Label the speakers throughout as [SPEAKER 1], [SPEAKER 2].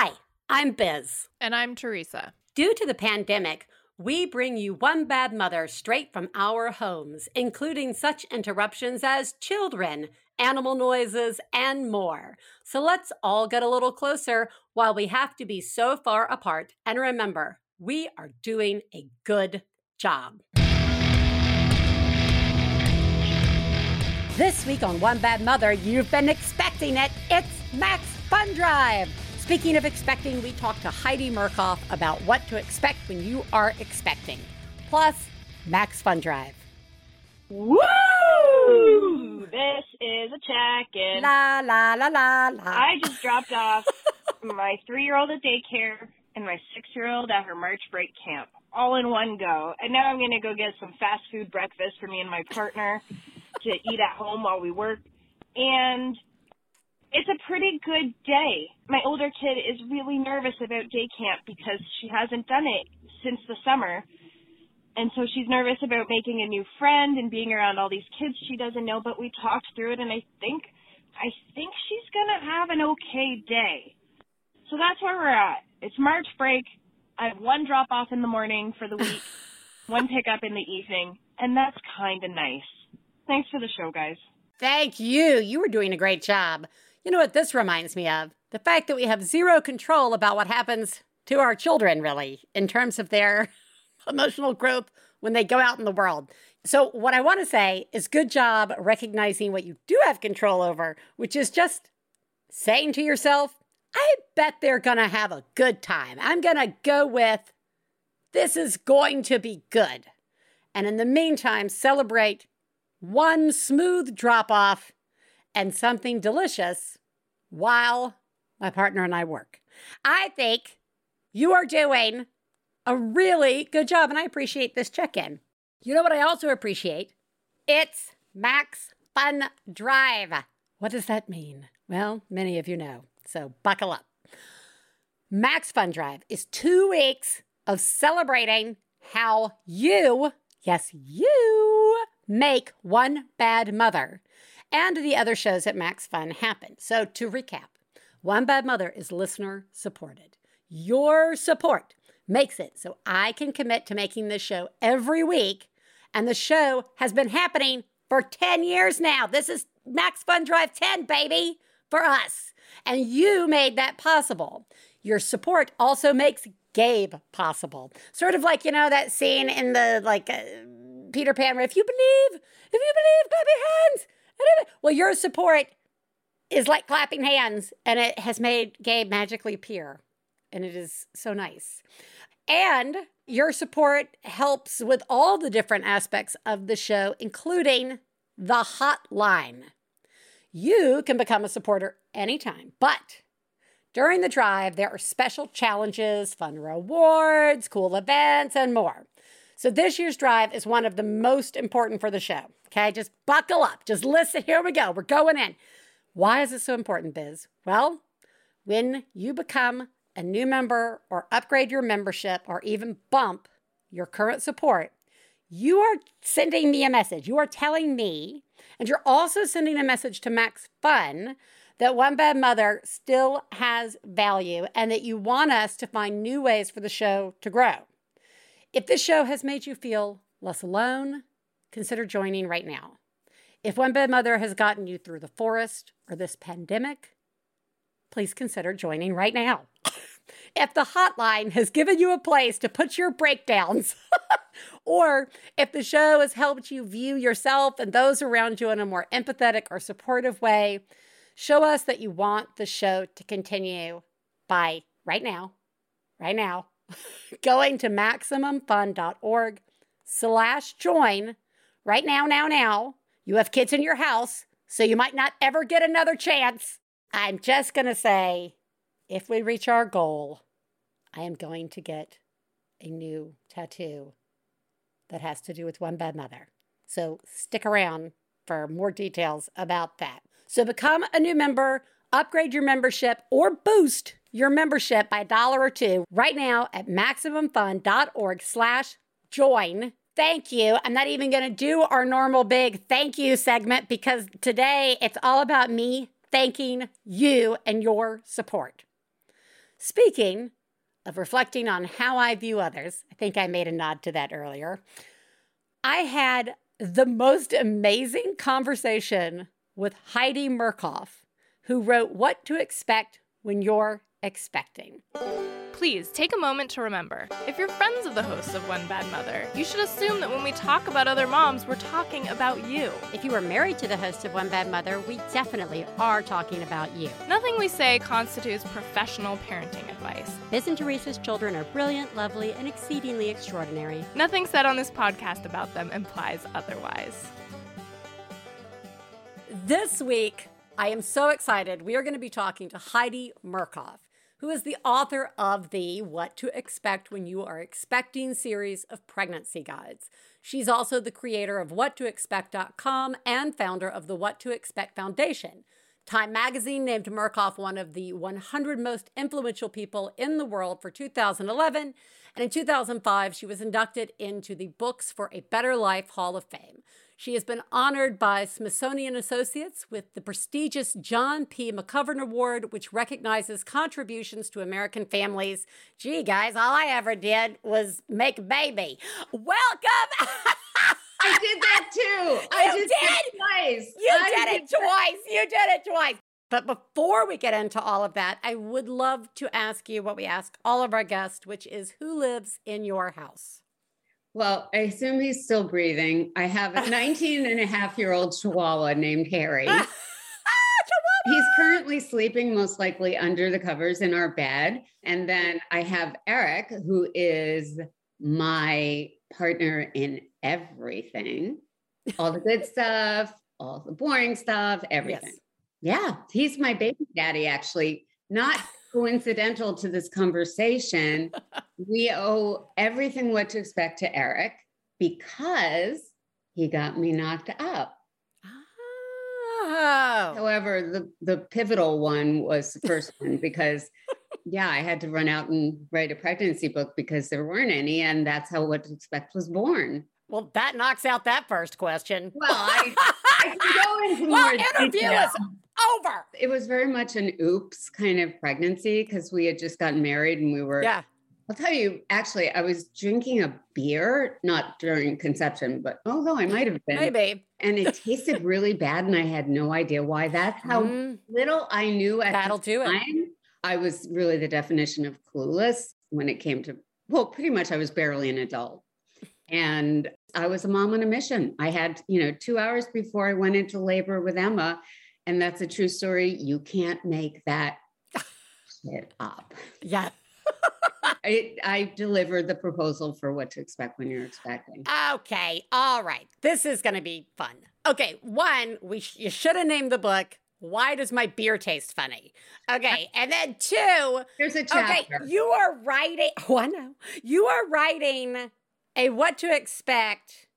[SPEAKER 1] Hi, I'm Biz.
[SPEAKER 2] And I'm Theresa.
[SPEAKER 1] Due to the pandemic, we bring you One Bad Mother straight from our homes, including such interruptions as children, animal noises, and more. So let's all get a little closer while we have to be so far apart. And remember, we are doing a good job. This week on One Bad Mother, you've been expecting it. It's Max Fun Drive. Speaking of expecting, we talked to Heidi Murkoff about what to expect when you are expecting. Plus, Max Fun Drive.
[SPEAKER 3] Woo! This is a check-in.
[SPEAKER 1] La la la la la.
[SPEAKER 3] I just dropped off my three-year-old at daycare and my six-year-old at her March break camp, all in one go. And now I'm gonna go get some fast food breakfast for me and my partner to eat at home while we work. And it's a pretty good day. My older kid is really nervous about day camp because she hasn't done it since the summer. And so she's nervous about making a new friend and being around all these kids she doesn't know, but we talked through it and I think I think she's going to have an okay day. So that's where we're at. It's March break. I have one drop off in the morning for the week, one pickup in the evening, and that's kind of nice. Thanks for the show, guys.
[SPEAKER 1] Thank you. You were doing a great job. You know what this reminds me of? The fact that we have zero control about what happens to our children, really, in terms of their emotional growth when they go out in the world. So, what I want to say is good job recognizing what you do have control over, which is just saying to yourself, I bet they're going to have a good time. I'm going to go with this is going to be good. And in the meantime, celebrate one smooth drop off and something delicious while my partner and I work. I think you are doing a really good job, and I appreciate this check in. You know what I also appreciate? It's Max Fun Drive. What does that mean? Well, many of you know, so buckle up. Max Fun Drive is two weeks of celebrating how you, yes, you, make one bad mother and the other shows at Max Fun happen. So, to recap, One Bad Mother is listener supported. Your support makes it so I can commit to making this show every week, and the show has been happening for 10 years now. This is Max Fun Drive 10, baby, for us. And you made that possible. Your support also makes Gabe possible. Sort of like, you know, that scene in the like uh, Peter Pan, if you believe, if you believe, clap your hands. Well, your support is like clapping hands, and it has made Gabe magically appear. And it is so nice. And your support helps with all the different aspects of the show, including the hotline. You can become a supporter anytime, but during the drive, there are special challenges, fun rewards, cool events, and more. So this year's drive is one of the most important for the show. Okay, just buckle up. Just listen. Here we go. We're going in. Why is it so important, Biz? Well, when you become a new member or upgrade your membership or even bump your current support, you are sending me a message. You are telling me, and you're also sending a message to Max Fun that One Bad Mother still has value and that you want us to find new ways for the show to grow. If this show has made you feel less alone, consider joining right now. If One Bad Mother has gotten you through the forest or this pandemic, please consider joining right now. if the hotline has given you a place to put your breakdowns, or if the show has helped you view yourself and those around you in a more empathetic or supportive way, show us that you want the show to continue by right now, right now, going to MaximumFun.org slash join right now, now, now. You have kids in your house, so you might not ever get another chance. I'm just going to say if we reach our goal, I am going to get a new tattoo that has to do with One Bad Mother. So stick around for more details about that. So become a new member, upgrade your membership, or boost your membership by a dollar or two right now at MaximumFun.org slash join. Thank you. I'm not even going to do our normal big thank you segment because today it's all about me thanking you and your support. Speaking of reflecting on how I view others, I think I made a nod to that earlier. I had the most amazing conversation with Heidi Murkoff, who wrote What to Expect When You're Expecting.
[SPEAKER 2] Please take a moment to remember if you're friends of the hosts of One Bad Mother, you should assume that when we talk about other moms, we're talking about you.
[SPEAKER 1] If you are married to the host of One Bad Mother, we definitely are talking about you.
[SPEAKER 2] Nothing we say constitutes professional parenting advice.
[SPEAKER 1] Biz and Theresa's children are brilliant, lovely, and exceedingly extraordinary.
[SPEAKER 2] Nothing said on this podcast about them implies otherwise.
[SPEAKER 1] This week, I am so excited. We are going to be talking to Heidi Murkoff who is the author of the What to Expect When You Are Expecting series of pregnancy guides. She's also the creator of WhatToExpect.com and founder of the What to Expect Foundation. Time magazine named Murkoff one of the 100 most influential people in the world for 2011. And in 2005, she was inducted into the Books for a Better Life Hall of Fame. She has been honored by Smithsonian Associates with the prestigious John P. McGovern Award, which recognizes contributions to American families. Gee, guys, all I ever did was make a baby. Welcome!
[SPEAKER 4] I did that too. I
[SPEAKER 1] You
[SPEAKER 4] did, it twice.
[SPEAKER 1] You
[SPEAKER 4] I
[SPEAKER 1] did it twice. You did it twice. But before we get into all of that, I would love to ask you what we ask all of our guests, which is who lives in your house?
[SPEAKER 4] Well, I assume he's still breathing. I have a 19 and a half year old chihuahua named Harry. Ah, he's currently sleeping most likely under the covers in our bed. And then I have Eric, who is my partner in everything all the good stuff, all the boring stuff, everything.
[SPEAKER 1] Yes.
[SPEAKER 4] Yeah, he's my baby daddy, actually. Not coincidental to this conversation. we owe everything what to expect to Eric because he got me knocked up.
[SPEAKER 1] Oh.
[SPEAKER 4] However, the, the pivotal one was the first one because, yeah, I had to run out and write a pregnancy book because there weren't any. And that's how What to Expect was born.
[SPEAKER 1] Well, that knocks out that first question.
[SPEAKER 4] Well, I, I can go into
[SPEAKER 1] well,
[SPEAKER 4] more
[SPEAKER 1] interview
[SPEAKER 4] detail.
[SPEAKER 1] is over.
[SPEAKER 4] It was very much an oops kind of pregnancy because we had just gotten married and we were.
[SPEAKER 1] Yeah.
[SPEAKER 4] I'll tell you, actually, I was drinking a beer, not during conception, but although I might have been.
[SPEAKER 1] Maybe.
[SPEAKER 4] And it tasted really bad and I had no idea why. That's how
[SPEAKER 1] Mm,
[SPEAKER 4] little I knew at
[SPEAKER 1] that'll
[SPEAKER 4] the
[SPEAKER 1] do it.
[SPEAKER 4] I was really the definition of clueless when it came to, well, pretty much I was barely an adult. And I was a mom on a mission. I had, you know, two hours before I went into labor with Emma. And that's a true story. You can't make that shit up.
[SPEAKER 1] Yeah.
[SPEAKER 4] I, I delivered the proposal for what to expect when you're expecting.
[SPEAKER 1] Okay. All right. This is going to be fun. Okay. One, we sh- you should have named the book. Why does my beer taste funny? Okay. And then two,
[SPEAKER 4] Here's a chapter.
[SPEAKER 1] okay, you are writing. Oh, I know. You are writing a what to expect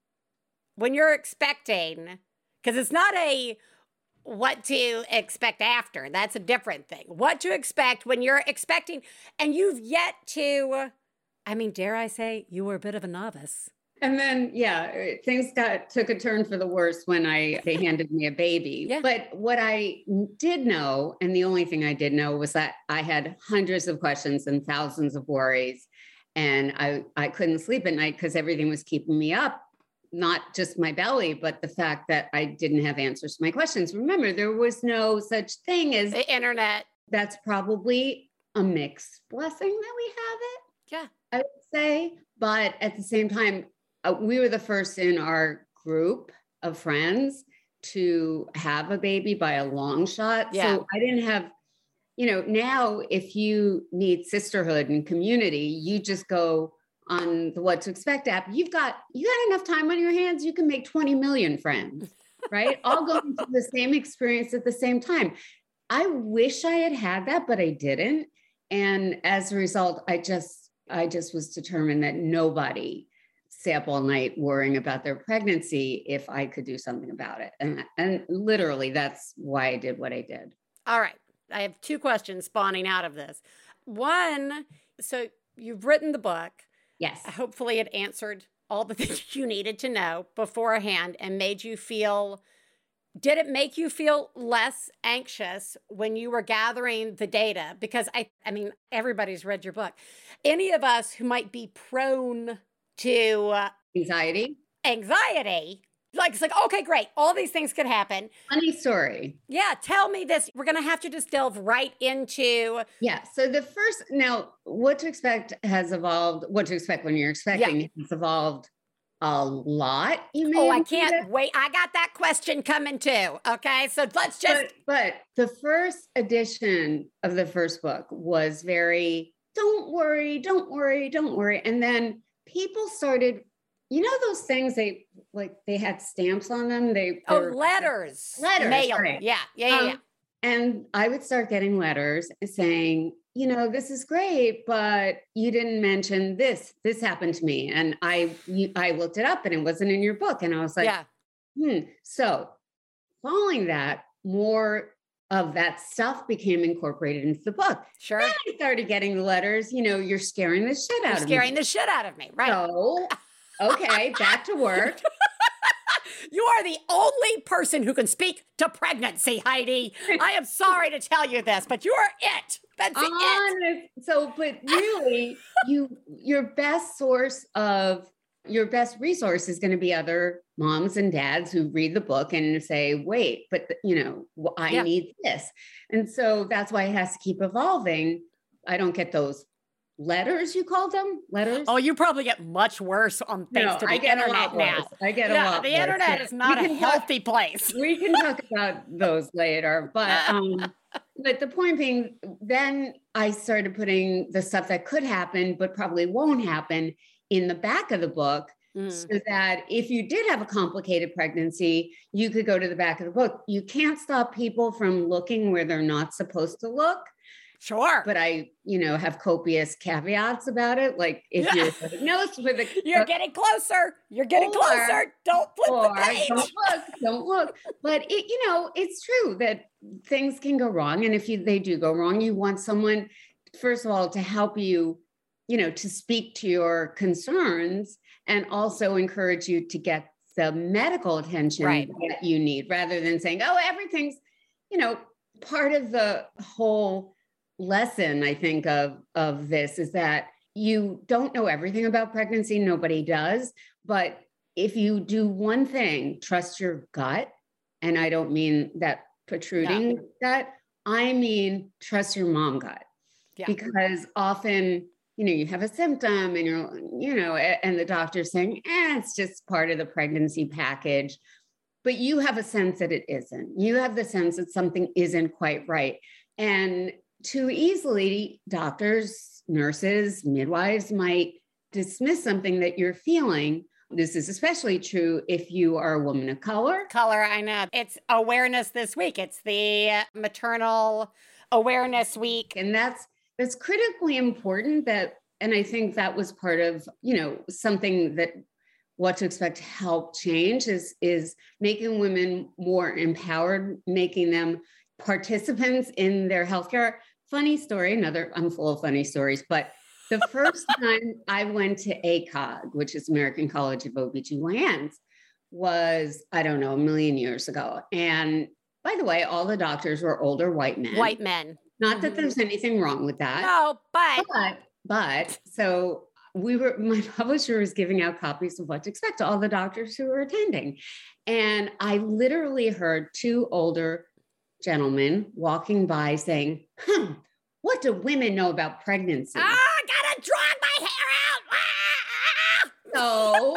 [SPEAKER 1] when you're expecting, because it's not a what to expect after. That's a different thing. What to expect when you're expecting, and you've yet to. I mean, dare I say, you were a bit of a novice.
[SPEAKER 4] And then, yeah, things got took a turn for the worse when I they handed me a baby.
[SPEAKER 1] Yeah.
[SPEAKER 4] But what I did know, and the only thing I did know was that I had hundreds of questions and thousands of worries, and I I couldn't sleep at night because everything was keeping me up. Not just my belly, but the fact that I didn't have answers to my questions. Remember, there was no such thing as
[SPEAKER 1] The internet.
[SPEAKER 4] that's probably a mixed blessing that we have it.
[SPEAKER 1] Yeah.
[SPEAKER 4] I would say. But at the same time, uh, we were the first in our group of friends to have a baby by a long shot.
[SPEAKER 1] Yeah.
[SPEAKER 4] So I didn't have, you know, now if you need sisterhood and community, you just go on the what to expect app. You've got you got enough time on your hands, you can make 20 million friends, right? All going through the same experience at the same time. I wish I had had that, but I didn't. And as a result, I just I just was determined that nobody stay up all night worrying about their pregnancy if I could do something about it. And and literally that's why I did what I did.
[SPEAKER 1] All right. I have two questions spawning out of this. One, so you've written the book.
[SPEAKER 4] Yes.
[SPEAKER 1] Hopefully, it answered all the things you needed to know beforehand and made you feel did it make you feel less anxious when you were gathering the data? Because I, I mean, everybody's read your book. Any of us who might be prone to uh,
[SPEAKER 4] Anxiety.
[SPEAKER 1] anxiety, like it's like, okay, great, all these things could happen.
[SPEAKER 4] Funny story.
[SPEAKER 1] Yeah, tell me this. We're gonna have to just delve right into
[SPEAKER 4] Yeah. So the first now, what to expect has evolved. What to expect when you're expecting has evolved a lot. You
[SPEAKER 1] Oh, I can't wait. I got that question coming too. Okay. So let's just
[SPEAKER 4] but, but the first edition of the first book was very don't worry don't worry don't worry and then people started you know those things they like they had stamps on them they
[SPEAKER 1] Oh, letters.
[SPEAKER 4] Letters,
[SPEAKER 1] Mail.
[SPEAKER 4] right.
[SPEAKER 1] Yeah. Yeah. Yeah.
[SPEAKER 4] Um,
[SPEAKER 1] yeah.
[SPEAKER 4] and i would start getting letters saying you know this is great but you didn't mention this this happened to me and i you, i looked it up and it wasn't in your book and i was like
[SPEAKER 1] yeah.
[SPEAKER 4] Hmm. So, following that, more of that stuff became incorporated into the book.
[SPEAKER 1] Sure.
[SPEAKER 4] Then I started getting the letters. You know, you're scaring the shit out
[SPEAKER 1] You're
[SPEAKER 4] of
[SPEAKER 1] scaring
[SPEAKER 4] me.
[SPEAKER 1] the shit out of me. Right.
[SPEAKER 4] So, okay, back to work.
[SPEAKER 1] You are the only person who can speak to pregnancy, Heidi. I am sorry to tell you this, but you are it. That's it.
[SPEAKER 4] So, but really, you your best source of your best resource is going to be other moms and dads who read the book and say, "Wait, but you know, I
[SPEAKER 1] Yeah.
[SPEAKER 4] need this," and so that's why it has to keep evolving. I don't get those letters. You call them letters?
[SPEAKER 1] Oh, you probably get much worse on thanks
[SPEAKER 4] No,
[SPEAKER 1] to the
[SPEAKER 4] I get a
[SPEAKER 1] internet
[SPEAKER 4] lot
[SPEAKER 1] now.
[SPEAKER 4] worse. I get a lot.
[SPEAKER 1] the
[SPEAKER 4] worse,
[SPEAKER 1] internet is not
[SPEAKER 4] We
[SPEAKER 1] a
[SPEAKER 4] can talk-
[SPEAKER 1] healthy place.
[SPEAKER 4] we can talk about those later but um but the point being then i started putting the stuff that could happen but probably won't happen in the back of the book
[SPEAKER 1] Mm.
[SPEAKER 4] so that if you did have a complicated pregnancy you could go to the back of the book you can't stop people from looking where they're not supposed to look
[SPEAKER 1] Sure.
[SPEAKER 4] but i you know have copious caveats about it like if
[SPEAKER 1] Yeah.
[SPEAKER 4] you're diagnosed with a
[SPEAKER 1] You're uh, getting closer. You're getting
[SPEAKER 4] Or-
[SPEAKER 1] closer. Don't flip
[SPEAKER 4] or
[SPEAKER 1] the page.
[SPEAKER 4] don't look, don't look. But it, you know, it's true that things can go wrong, and if you they do go wrong, you want someone, first of all, to help you, you know, to speak to your concerns, and also encourage you to get the medical attention
[SPEAKER 1] Right.
[SPEAKER 4] that you need, rather than saying, "Oh, everything's," you know, part of the whole lesson I think of of this is that you don't know everything about pregnancy. Nobody does. But if you do one thing, trust your gut. And I don't mean that protruding gut, I mean trust your mom gut.
[SPEAKER 1] Yeah.
[SPEAKER 4] Because often, you know, you have a symptom and you're, you know, and the doctor's saying, eh, it's just part of the pregnancy package. But you have a sense that it isn't. You have the sense that something isn't quite right. And too easily, doctors, nurses, midwives might dismiss something that you're feeling. This is especially true if you are a woman of color.
[SPEAKER 1] Color, I know. It's awareness this week. It's the maternal awareness week.
[SPEAKER 4] And that's that's critically important that and I think that was part of, you know, something that what to expect to help change is is making women more empowered, making them participants in their healthcare. Funny story, another I'm full of funny stories, but the first time I went to ACOG, which is American College of OBGYNs, was, I don't know, a million years ago. And by the way, all the doctors were older white men.
[SPEAKER 1] White men.
[SPEAKER 4] Not that
[SPEAKER 1] Mhm.
[SPEAKER 4] there's anything wrong with that.
[SPEAKER 1] No, but
[SPEAKER 4] But, but so we were, my publisher was giving out copies of what to expect to all the doctors who were attending. And I literally heard two older gentlemen walking by saying, hmm, what do women know about pregnancy?
[SPEAKER 1] ah, I gotta drag my hair out. Ah!
[SPEAKER 4] So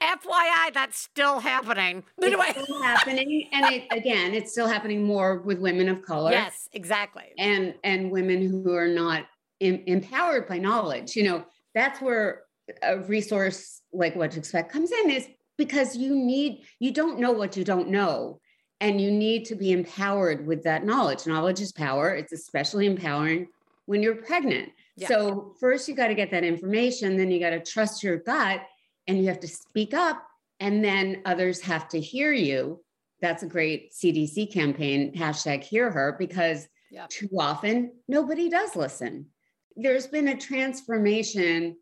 [SPEAKER 1] FYI, that's still happening. Anyway.
[SPEAKER 4] it's still happening. And it, again, it's still happening more with women of color.
[SPEAKER 1] Yes, exactly.
[SPEAKER 4] and and women who are not em- empowered by knowledge you know that's where a resource like what to expect comes in is because you need you don't know what you don't know and you need to be empowered with that knowledge. Knowledge is power. It's especially empowering when you're pregnant.
[SPEAKER 1] Yeah.
[SPEAKER 4] so first you got to get that information then you got to trust your gut and you have to speak up and then others have to hear you. That's a great cdc campaign hashtag hear her because
[SPEAKER 1] Yeah.
[SPEAKER 4] too often nobody does listen. There's been a transformation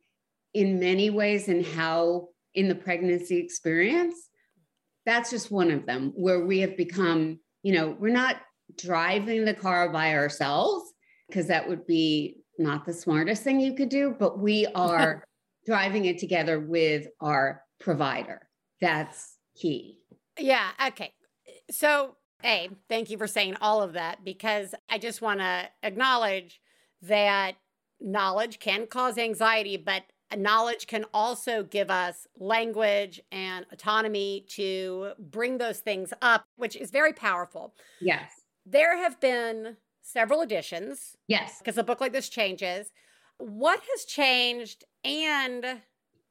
[SPEAKER 4] in many ways in how in the pregnancy experience that's just one of them where we have become, you know, we're not driving the car by ourselves because that would be not the smartest thing you could do, but we are driving it together with our provider. That's key.
[SPEAKER 1] Yeah. Okay. So, A, thank you for saying all of that because I just want to acknowledge that knowledge can cause anxiety, but knowledge can also give us language and autonomy to bring those things up, which is very powerful.
[SPEAKER 4] Yes.
[SPEAKER 1] There have been several editions.
[SPEAKER 4] Yes.
[SPEAKER 1] Because a book like this changes. What has changed? And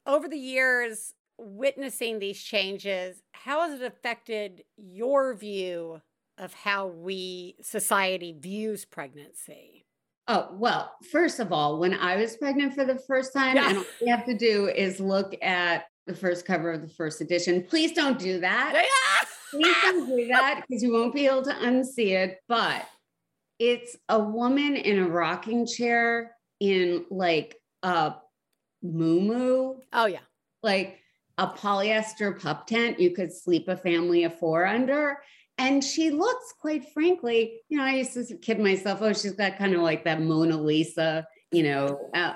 [SPEAKER 1] over the years, witnessing these changes, how has it affected your view of how we, society, views pregnancy?
[SPEAKER 4] Oh, well, first of all, when I was pregnant for the first time,
[SPEAKER 1] Yeah.
[SPEAKER 4] and all you have to do is look at the first cover of the first edition. Please don't do that. Please don't do that because you won't be able to unsee it. But it's a woman in a rocking chair in like a moo
[SPEAKER 1] Oh, yeah.
[SPEAKER 4] like a polyester pup tent you could sleep a family of four under. And she looks, quite frankly, you know, I used to kid myself, oh, she's got kind of like that Mona Lisa, you know, uh,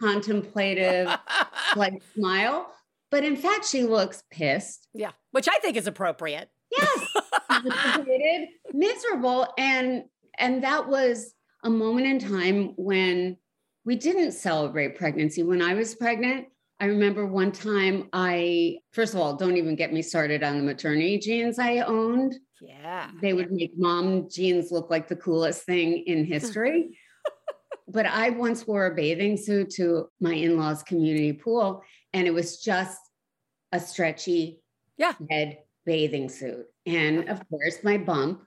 [SPEAKER 4] contemplative, like smile. But in fact, she looks pissed.
[SPEAKER 1] yeah. Which I think is appropriate.
[SPEAKER 4] Yes, miserable, and and that was a moment in time when we didn't celebrate pregnancy. When I was pregnant, I remember one time I, first of all, don't even get me started on the maternity jeans I owned.
[SPEAKER 1] Yeah.
[SPEAKER 4] They would make mom jeans look like the coolest thing in history. but I once wore a bathing suit to my in law's community pool, and it was just a stretchy
[SPEAKER 1] Yeah.
[SPEAKER 4] red bathing suit. And of uh-huh. course, my bump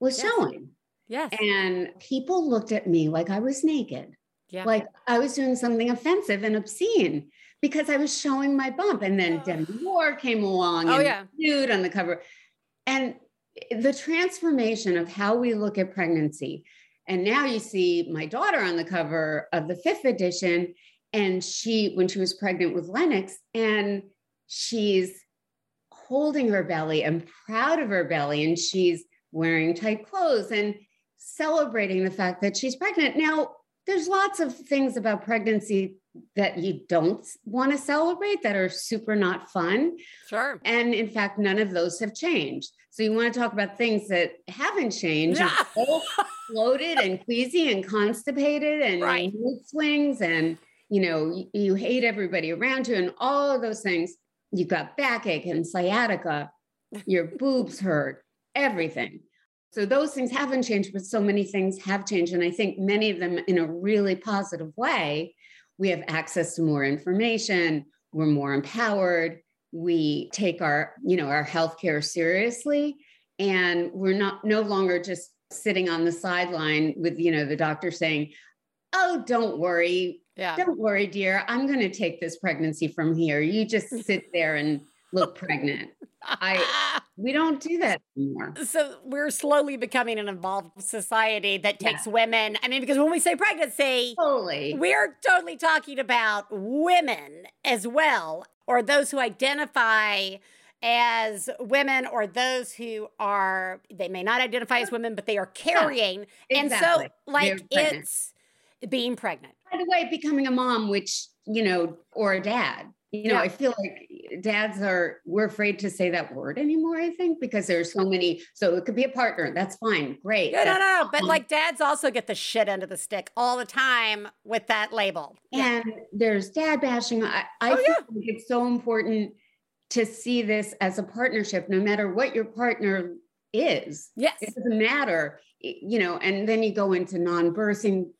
[SPEAKER 4] was
[SPEAKER 1] Yes.
[SPEAKER 4] showing.
[SPEAKER 1] Yes.
[SPEAKER 4] And people looked at me like I was naked,
[SPEAKER 1] yeah.
[SPEAKER 4] like I was doing something offensive and obscene because I was showing my bump. And then
[SPEAKER 1] Oh.
[SPEAKER 4] Demi Moore came along
[SPEAKER 1] Oh,
[SPEAKER 4] and
[SPEAKER 1] yeah.
[SPEAKER 4] nude on the cover. And the transformation of how we look at pregnancy. And now you see my daughter on the cover of the fifth edition. And she, when she was pregnant with Lennox, and she's holding her belly and proud of her belly. And she's wearing tight clothes and celebrating the fact that she's pregnant. Now, there's lots of things about pregnancy that you don't want to celebrate that are super not fun.
[SPEAKER 1] sure.
[SPEAKER 4] And in fact, none of those have changed. So you want to talk about things that haven't changed.
[SPEAKER 1] Yeah.
[SPEAKER 4] still bloated and queasy and constipated and
[SPEAKER 1] Right.
[SPEAKER 4] mood swings and you know you, you hate everybody around you and all of those things. You've got backache and sciatica, your boobs hurt, everything. So those things haven't changed, but so many things have changed. And I think many of them in a really positive way. We have access to more information, we're more empowered, we take our, you know, our healthcare seriously, and we're not no longer just sitting on the sideline with, you know, the doctor saying, Oh, don't worry,
[SPEAKER 1] Yeah.
[SPEAKER 4] don't worry, dear. I'm going to take this pregnancy from here. You just sit there and look pregnant. I- We don't do that anymore.
[SPEAKER 1] so we're slowly becoming an evolved society that
[SPEAKER 4] Yeah.
[SPEAKER 1] takes women. I mean, because when we say pregnancy,
[SPEAKER 4] Totally.
[SPEAKER 1] we're totally talking about women as well, or those who identify as women, or those who are, they may not identify as women, but they are carrying. And
[SPEAKER 4] exactly.
[SPEAKER 1] so, like, it's being pregnant.
[SPEAKER 4] By the way, becoming a mom, which, you know, or a dad, you know,
[SPEAKER 1] Yeah.
[SPEAKER 4] I feel like dads are, we're afraid to say that word anymore, I think, because there's so many. So it could be a partner. That's fine. Great.
[SPEAKER 1] No, no, no. But like dads also get the shit end of the stick all the time with that label. Yeah.
[SPEAKER 4] and there's dad bashing. I, I
[SPEAKER 1] Oh, yeah.
[SPEAKER 4] like it's so important to see this as a partnership, no matter what your partner is.
[SPEAKER 1] Yes.
[SPEAKER 4] It doesn't matter, you know, and then you go into non-birthing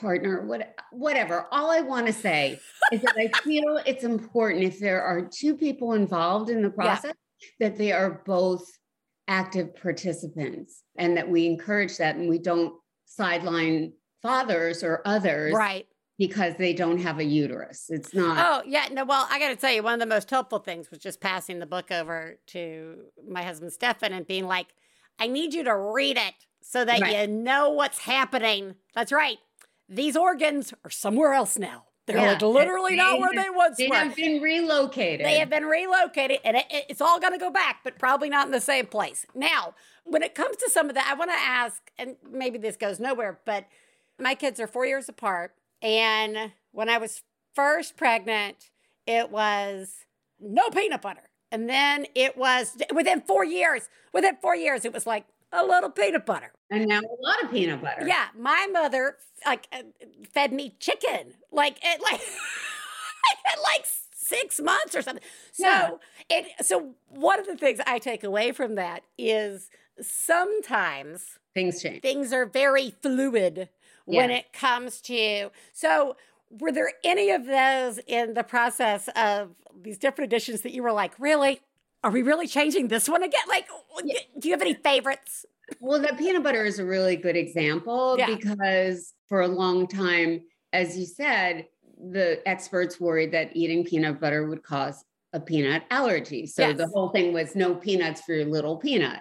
[SPEAKER 4] partner, what, whatever. All I want to say is that I feel it's important if there are two people involved in the process that they are both active participants and that we encourage that and we don't sideline fathers or others
[SPEAKER 1] Right.
[SPEAKER 4] because they don't have a uterus. It's not.
[SPEAKER 1] Oh, yeah. No, well, I got to tell you, one of the most helpful things was just passing the book over to my husband, Stefan, and being like, I need you to read it so that
[SPEAKER 4] Right.
[SPEAKER 1] you know what's happening. That's right. These organs are somewhere else now. They're
[SPEAKER 4] Yeah.
[SPEAKER 1] like literally not
[SPEAKER 4] They
[SPEAKER 1] where they once
[SPEAKER 4] They
[SPEAKER 1] were.
[SPEAKER 4] They have been relocated.
[SPEAKER 1] They have been relocated and it- it's all going to go back, but probably not in the same place. Now, when it comes to some of that, I want to ask, and maybe this goes nowhere, but my kids are four years apart. And when I was first pregnant, it was no peanut butter. And then it was within four years, within four years, it was like a little peanut butter.
[SPEAKER 4] and now a lot of peanut butter.
[SPEAKER 1] Yeah, my mother like uh, fed me chicken, like at like at like six months or something. So
[SPEAKER 4] Yeah.
[SPEAKER 1] it so one of the things I take away from that is sometimes
[SPEAKER 4] Things change.
[SPEAKER 1] things are very fluid when it comes to so were there any of those in the process of these different editions that you were like really are we really changing this one again like do you have any favorites
[SPEAKER 4] Well, the peanut butter is a really good example
[SPEAKER 1] Yeah.
[SPEAKER 4] because for a long time, as you said, the experts worried that eating peanut butter would cause a peanut allergy. So the whole thing was no peanuts for your little peanut.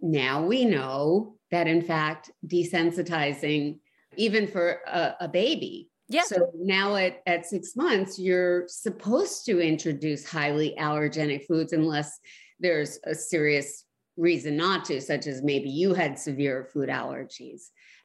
[SPEAKER 4] Now we know that, in fact, desensitizing, even for a, a baby.
[SPEAKER 1] Yeah.
[SPEAKER 4] So now at, at six months, you're supposed to introduce highly allergenic foods unless there's a serious reason not to, such as maybe you had severe food allergies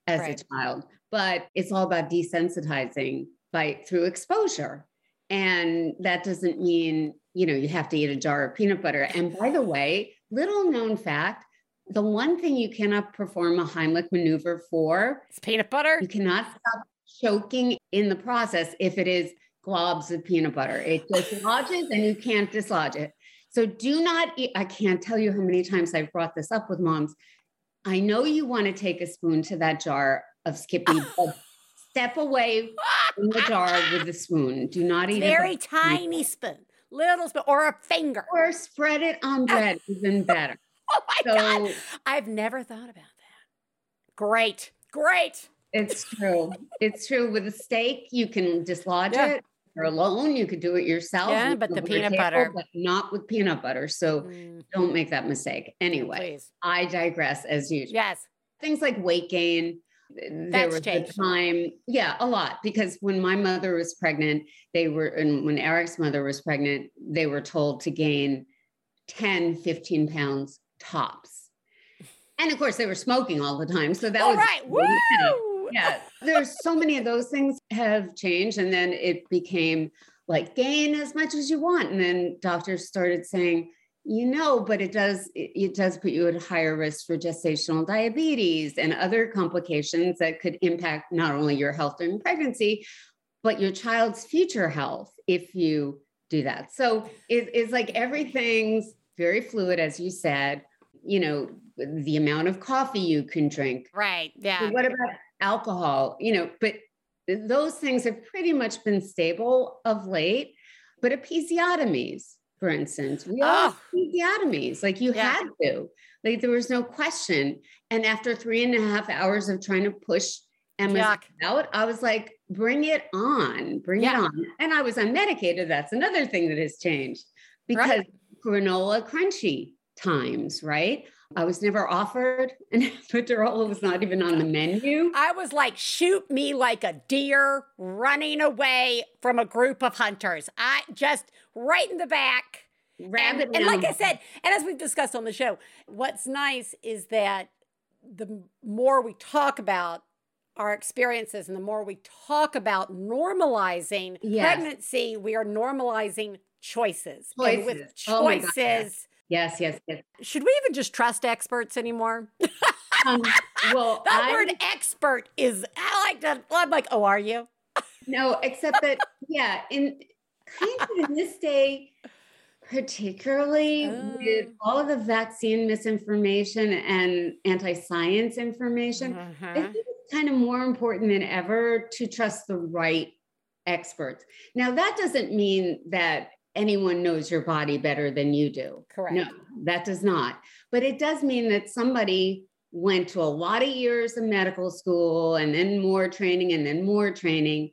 [SPEAKER 4] as
[SPEAKER 1] Right.
[SPEAKER 4] a child. But it's all about desensitizing by through exposure. And that doesn't mean, you know, you have to eat a jar of peanut butter. And by the way, little known fact, the one thing you cannot perform a Heimlich maneuver for,
[SPEAKER 1] is peanut butter
[SPEAKER 4] you cannot stop choking in the process if it is globs of peanut butter. It dislodges and you can't dislodge it. So do not eat. I can't tell you how many times I've brought this up with moms. I know you want to take a spoon to that jar of Skippy, but step away from the jar with the spoon. Do not eat
[SPEAKER 1] very
[SPEAKER 4] it.
[SPEAKER 1] tiny spoon, little spoon, or a finger.
[SPEAKER 4] Or spread it on bread, even better.
[SPEAKER 1] Oh my God. I've never thought about that. Great. Great.
[SPEAKER 4] It's true. It's true. With a steak, you can dislodge
[SPEAKER 1] Yeah.
[SPEAKER 4] it. Or alone, you could do it yourself.
[SPEAKER 1] Yeah, but the peanut
[SPEAKER 4] table,
[SPEAKER 1] butter-
[SPEAKER 4] but not with peanut butter. So
[SPEAKER 1] Mm,
[SPEAKER 4] don't make that mistake. Anyway,
[SPEAKER 1] please.
[SPEAKER 4] I digress as usual.
[SPEAKER 1] Yes.
[SPEAKER 4] Things like weight gain. There
[SPEAKER 1] That's
[SPEAKER 4] was
[SPEAKER 1] changed.
[SPEAKER 4] a time, yeah, a lot. Because when my mother was pregnant, they were, and when Eric's mother was pregnant, they were told to gain 10, 15 pounds tops. And of course, they were smoking all the time. So that
[SPEAKER 1] All
[SPEAKER 4] was
[SPEAKER 1] right. Woo!
[SPEAKER 4] Yeah there's so many of those things have changed and then it became like gain as much as you want and then doctors started saying you know but it does it, does put you at higher risk for gestational diabetes and other complications that could impact not only your health during pregnancy but your child's future health if you do that so it, it's like everything's very fluid as you said you know the amount of coffee you can drink
[SPEAKER 1] Right. Yeah.
[SPEAKER 4] but what about alcohol? You know, but those things have pretty much been stable of late. But episiotomies, for instance, we all
[SPEAKER 1] Oh.
[SPEAKER 4] episiotomies, like you
[SPEAKER 1] Yeah.
[SPEAKER 4] had to, like there was no question. And after three and a half hours of trying to push Emma's
[SPEAKER 1] Yuck.
[SPEAKER 4] out, I was like, bring it on, bring
[SPEAKER 1] Yeah.
[SPEAKER 4] it on. And I was unmedicated. That's another thing that has changed because
[SPEAKER 1] Right.
[SPEAKER 4] granola crunchy times, right? I was never offered an epidural. It was not even on the menu.
[SPEAKER 1] I was like, shoot me like a deer running away from a group of hunters. I just right in the back.
[SPEAKER 4] Rabbit
[SPEAKER 1] and, and like I said, and as we've discussed on the show, what's nice is that the more we talk about our experiences and the more we talk about normalizing
[SPEAKER 4] Yes.
[SPEAKER 1] pregnancy, we are normalizing choices. And with
[SPEAKER 4] Choices. Oh God, yes. Yes, yes, yes.
[SPEAKER 1] should we even just trust experts anymore?
[SPEAKER 4] Um, well,
[SPEAKER 1] that word expert is, I like to, I'm like, oh, are you?
[SPEAKER 4] no, except that yeah, in kind of in this day, particularly with
[SPEAKER 1] Oh.
[SPEAKER 4] all of the vaccine misinformation and anti-science information, I
[SPEAKER 1] Mhm.
[SPEAKER 4] think it's kind of more important than ever to trust the right experts. Now, that doesn't mean that anyone knows your body better than you do.
[SPEAKER 1] Correct.
[SPEAKER 4] No, that does not. But it does mean that somebody went to a lot of years of medical school and then more training and then more training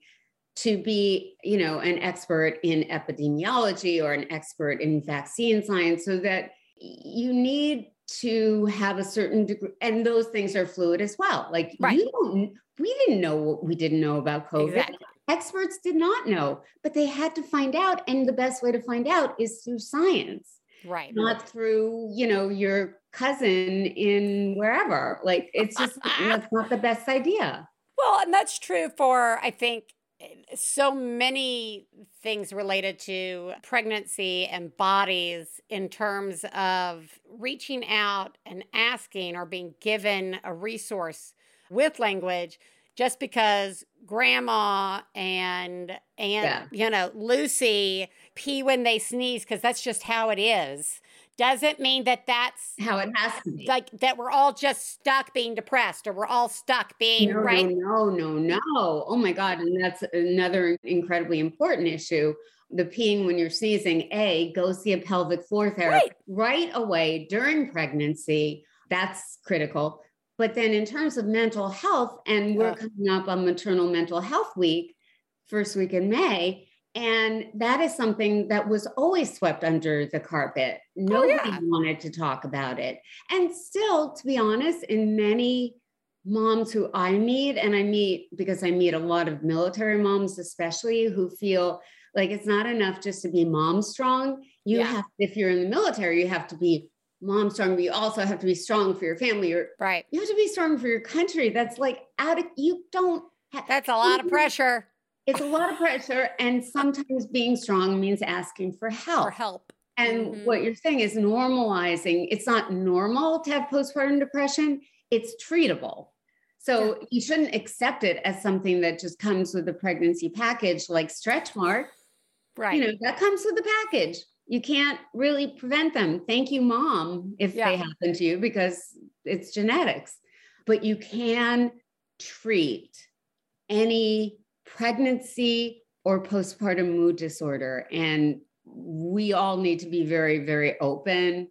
[SPEAKER 4] to be, you know, an expert in epidemiology or an expert in vaccine science so that you need to have a certain degree and those things are fluid as well. Like
[SPEAKER 1] Right.
[SPEAKER 4] you don't we didn't know what we didn't know about COVID.
[SPEAKER 1] Exactly.
[SPEAKER 4] Experts did not know, but they had to find out. And the best way to find out is through science.
[SPEAKER 1] Right.
[SPEAKER 4] Not through, you know, your cousin in wherever. Like it's just that's not the best idea.
[SPEAKER 1] Well, and that's true for, I think, so many things related to pregnancy and bodies in terms of reaching out and asking or being given a resource with language just because grandma and and yeah. you know Lucy pee when they sneeze because that's just how it is doesn't mean that that's
[SPEAKER 4] how it has to be.
[SPEAKER 1] Like that we're all just stuck being depressed or we're all stuck being
[SPEAKER 4] no,
[SPEAKER 1] right.
[SPEAKER 4] No, no, no, no. Oh my God. And that's another incredibly important issue. The peeing when you're sneezing, A, go see a pelvic floor therapist right. right away during pregnancy. That's critical. But then in terms of mental health, and we're coming up on maternal mental health week, first week in May, and that is something that was always swept under the carpet. Oh, Nobody oh, yeah. wanted to talk about it. And still, to be honest, in many moms who I meet, and I meet because I meet a lot of military moms, especially who feel like it's not enough just to be mom strong. You yeah. have, if you're in the military, you have to be mom strong, but you also have to be strong for your family. Or
[SPEAKER 1] right.
[SPEAKER 4] You have to be strong for your country. That's like out of you don't
[SPEAKER 1] have, That's a lot of pressure
[SPEAKER 4] it's a lot of pressure. And sometimes being strong means asking for help.
[SPEAKER 1] For help.
[SPEAKER 4] And mm-hmm. what you're saying is normalizing. It's not normal to have postpartum depression, it's treatable. So yeah. you shouldn't accept it as something that just comes with the pregnancy package like stretch mark.
[SPEAKER 1] Right.
[SPEAKER 4] You know, that comes with the package. You can't really prevent them. Thank you, mom, if yeah. they happen to you, because it's genetics. But you can treat any pregnancy or postpartum mood disorder. And we all need to be very, very open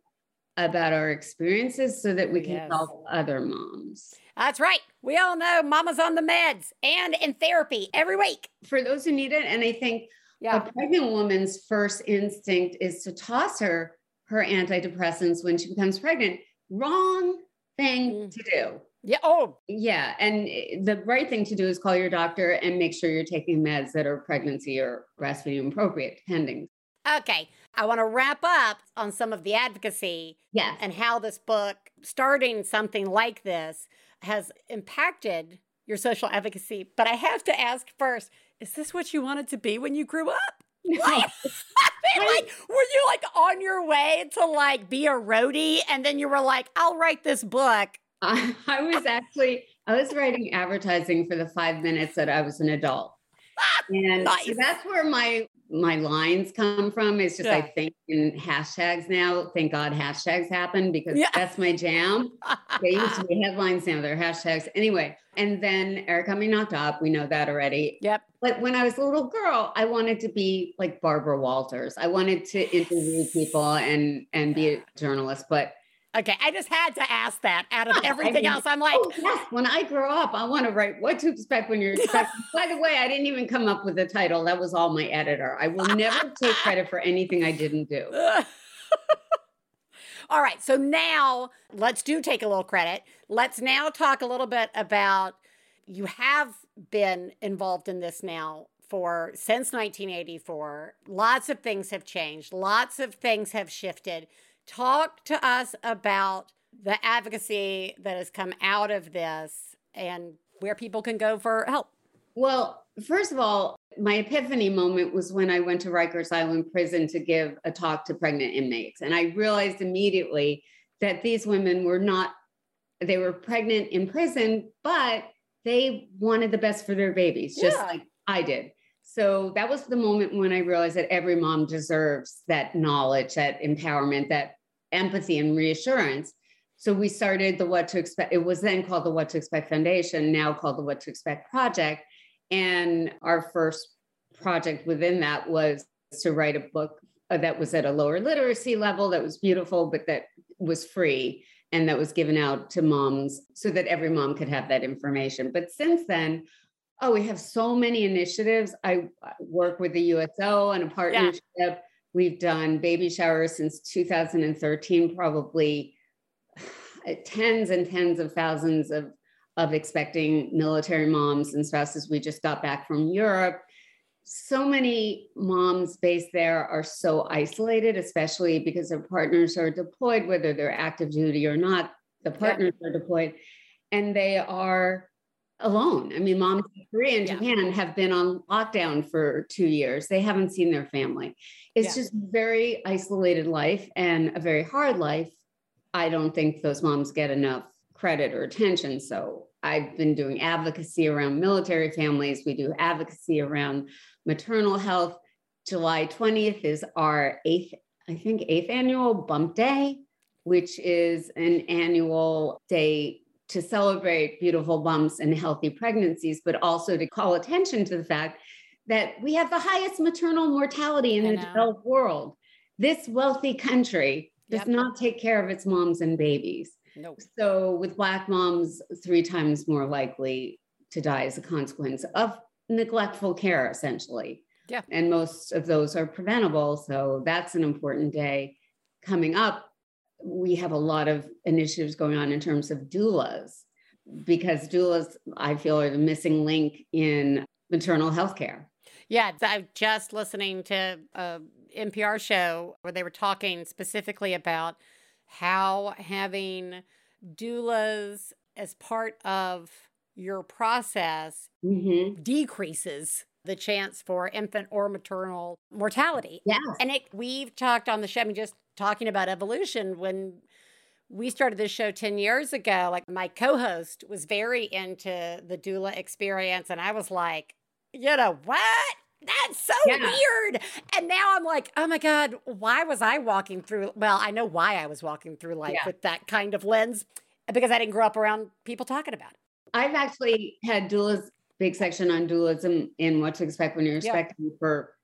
[SPEAKER 4] about our experiences so that we can yes. help other moms.
[SPEAKER 1] That's right. We all know mama's on the meds and in therapy every week.
[SPEAKER 4] For those who need it. And I think yeah. a pregnant woman's first instinct is to toss her her antidepressants when she becomes pregnant. Wrong thing mm. to do.
[SPEAKER 1] Yeah. Oh,
[SPEAKER 4] yeah. And the right thing to do is call your doctor and make sure you're taking meds that are pregnancy or breastfeeding appropriate, depending.
[SPEAKER 1] Okay. I want to wrap up on some of the advocacy
[SPEAKER 4] yes.
[SPEAKER 1] and how this book, starting something like this, has impacted your social advocacy. But I have to ask first is this what you wanted to be when you grew up?
[SPEAKER 4] No.
[SPEAKER 1] Like, I mean, like, were you like on your way to like be a roadie and then you were like, I'll write this book
[SPEAKER 4] I, I was actually I was writing advertising for the five minutes that I was an adult. And nice. so that's where my my lines come from. It's just yeah. I think in hashtags now. Thank God hashtags happen because yeah. that's my jam. they used to be headlines now, they're hashtags. Anyway, and then Eric Got Me Knocked Up. We know that already.
[SPEAKER 1] Yep.
[SPEAKER 4] But when I was a little girl, I wanted to be like Barbara Walters. I wanted to interview people and and be a journalist. But
[SPEAKER 1] Okay, I just had to ask that out of everything I mean, else. I'm like,
[SPEAKER 4] oh, yes, when I grow up, I want to write what to expect when you're expecting. By the way, I didn't even come up with the title. That was all my editor. I will never take credit for anything I didn't do.
[SPEAKER 1] all right, so now let's do take a little credit. Let's now talk a little bit about you have been involved in this now for since 1984. Lots of things have changed. Lots of things have shifted Talk to us about the advocacy that has come out of this and where people can go for help.
[SPEAKER 4] Well, first of all, my epiphany moment was when I went to Rikers Island prison to give a talk to pregnant inmates. And I realized immediately that these women were not, they were pregnant in prison, but they wanted the best for their babies, just yeah. like I did. So that was the moment when I realized that every mom deserves that knowledge, that empowerment, that empathy and reassurance. So we started the What to Expect. It was then called the What to Expect Foundation, now called the What to Expect Project. And our first project within that was to write a book uh, that was at a lower literacy level, that was beautiful, but that was free and that was given out to moms so that every mom could have that information. But since then, Oh, we have so many initiatives. I work with the USO and a partnership. Yeah. We've done baby showers since 2013, probably uh, tens and tens of thousands of of expecting military moms and spouses. We just got back from Europe. So many moms based there are so isolated, especially because their partners are deployed, whether they're active duty or not. The partners yeah. are deployed and they are alone. I mean, moms in Korea and yeah. Japan have been on lockdown for two years. They haven't seen their family. It's yeah. just very isolated life and a very hard life. I don't think those moms get enough credit or attention. So I've been doing advocacy around military families. We do advocacy around maternal health. July 20th is our eighth, I think, eighth annual bump day, which is an annual day to celebrate beautiful bumps and healthy pregnancies, but also to call attention to the fact that we have the highest maternal mortality in I the know. developed world. This wealthy country does yep. not take care of its moms and babies. Nope. So, with Black moms, three times more likely to die as a consequence of neglectful care, essentially.
[SPEAKER 1] Yeah.
[SPEAKER 4] And most of those are preventable. So, that's an important day coming up we have a lot of initiatives going on in terms of doulas because doulas, I feel, are the missing link in maternal health care.
[SPEAKER 1] Yeah, I'm just listening to a NPR show where they were talking specifically about how having doulas as part of your process mm-hmm. decreases the chance for infant or maternal mortality.
[SPEAKER 4] Yeah.
[SPEAKER 1] And it, we've talked on the show, I mean, just talking about evolution when we started this show 10 years ago like my co-host was very into the doula experience and i was like you know what that's so yeah. weird and now i'm like oh my god why was i walking through well i know why i was walking through life yeah. with that kind of lens because i didn't grow up around people talking about it
[SPEAKER 4] i've actually had doulas big section on dualism and what to expect when you're expecting yeah. for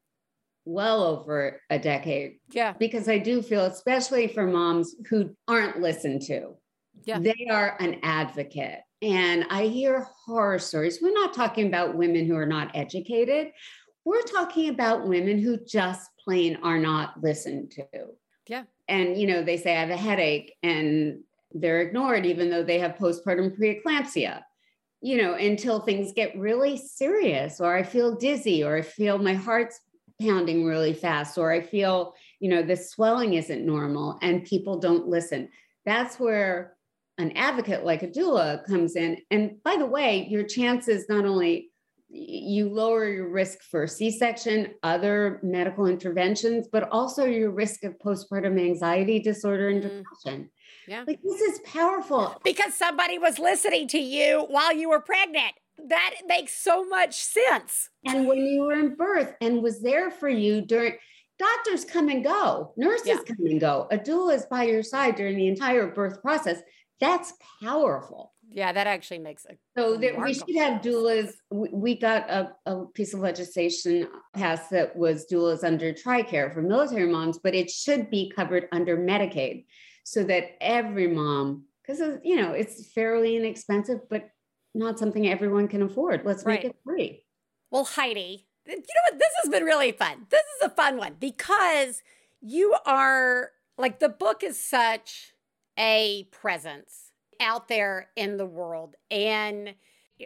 [SPEAKER 4] well over a decade.
[SPEAKER 1] Yeah.
[SPEAKER 4] Because I do feel, especially for moms who aren't listened to, yeah. they are an advocate. And I hear horror stories. We're not talking about women who are not educated. We're talking about women who just plain are not listened to.
[SPEAKER 1] Yeah.
[SPEAKER 4] And, you know, they say, I have a headache and they're ignored, even though they have postpartum preeclampsia, you know, until things get really serious, or I feel dizzy, or I feel my heart's pounding really fast or i feel you know the swelling isn't normal and people don't listen. That's where an advocate like a doula comes in. And by the way your chances not only you lower your risk for c-section other medical interventions but also your risk of postpartum anxiety disorder and mm. depression.
[SPEAKER 1] Yeah.
[SPEAKER 4] Like this is powerful.
[SPEAKER 1] Because somebody was listening to you while you were pregnant that makes so much sense.
[SPEAKER 4] And when you were in birth and was there for you during doctors come and go, nurses yeah. come and go. A doula is by your side during the entire birth process. That's powerful.
[SPEAKER 1] Yeah, that actually makes it.
[SPEAKER 4] So that we should have doulas. We got a, a piece of legislation passed that was doulas under TRICARE for military moms, but it should be covered under Medicaid so that every mom, because you know it's fairly inexpensive, but not something everyone can afford. Let's right. make it free.
[SPEAKER 1] Well, Heidi, you know what? This has been really fun. This is a fun one because you are like the book is such a presence out there in the world. And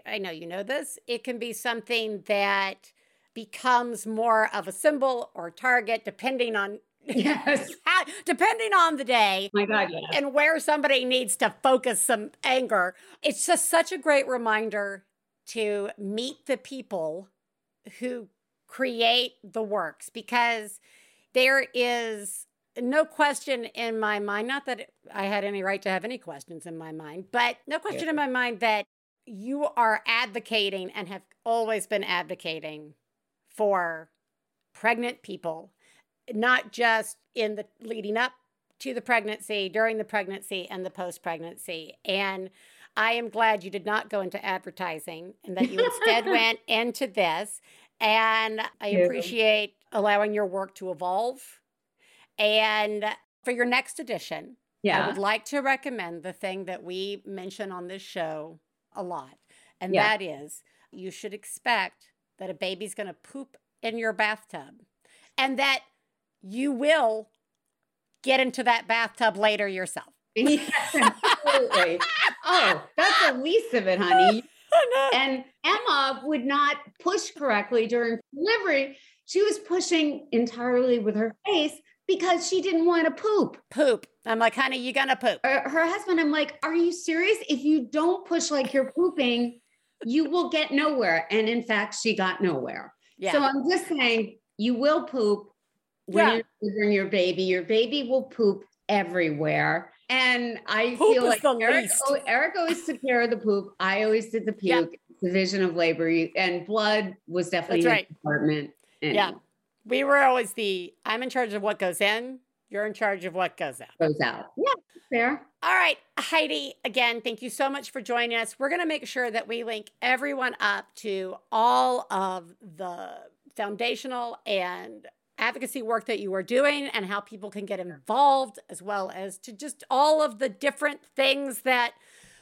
[SPEAKER 1] I know you know this, it can be something that becomes more of a symbol or target depending on
[SPEAKER 4] Yes.
[SPEAKER 1] Depending on the day.
[SPEAKER 4] My God, yes.
[SPEAKER 1] And where somebody needs to focus some anger. It's just such a great reminder to meet the people who create the works because there is no question in my mind, not that I had any right to have any questions in my mind, but no question yeah. in my mind that you are advocating and have always been advocating for pregnant people not just in the leading up to the pregnancy, during the pregnancy, and the post pregnancy. And I am glad you did not go into advertising and that you instead went into this. And I yeah. appreciate allowing your work to evolve. And for your next edition, yeah. I would like to recommend the thing that we mention on this show a lot. And yeah. that is you should expect that a baby's going to poop in your bathtub and that you will get into that bathtub later yourself.
[SPEAKER 4] Absolutely. Oh, that's the least of it, honey. And Emma would not push correctly during delivery. She was pushing entirely with her face because she didn't want to poop.
[SPEAKER 1] Poop. I'm like, honey, you gonna poop.
[SPEAKER 4] Uh, Her husband, I'm like, are you serious? If you don't push like you're pooping, you will get nowhere. And in fact, she got nowhere.
[SPEAKER 1] Yeah.
[SPEAKER 4] So I'm just saying, you will poop when
[SPEAKER 1] Yeah.
[SPEAKER 4] you're delivering your baby. Your baby will poop everywhere. And I
[SPEAKER 1] Poop
[SPEAKER 4] feel like Eric, oh, Eric always took care of the poop. I always did the
[SPEAKER 1] Yeah.
[SPEAKER 4] puke. Division of labor and blood was definitely
[SPEAKER 1] That's right.
[SPEAKER 4] department. And
[SPEAKER 1] Yeah. We were always the I'm in charge of what goes in, you're in charge of what goes out.
[SPEAKER 4] goes out. Yeah, fair.
[SPEAKER 1] All right, Heidi, again, thank you so much for joining us. We're going to make sure that we link everyone up to all of the foundational and advocacy work that you are doing and how people can get involved, as well as to just all of the different things that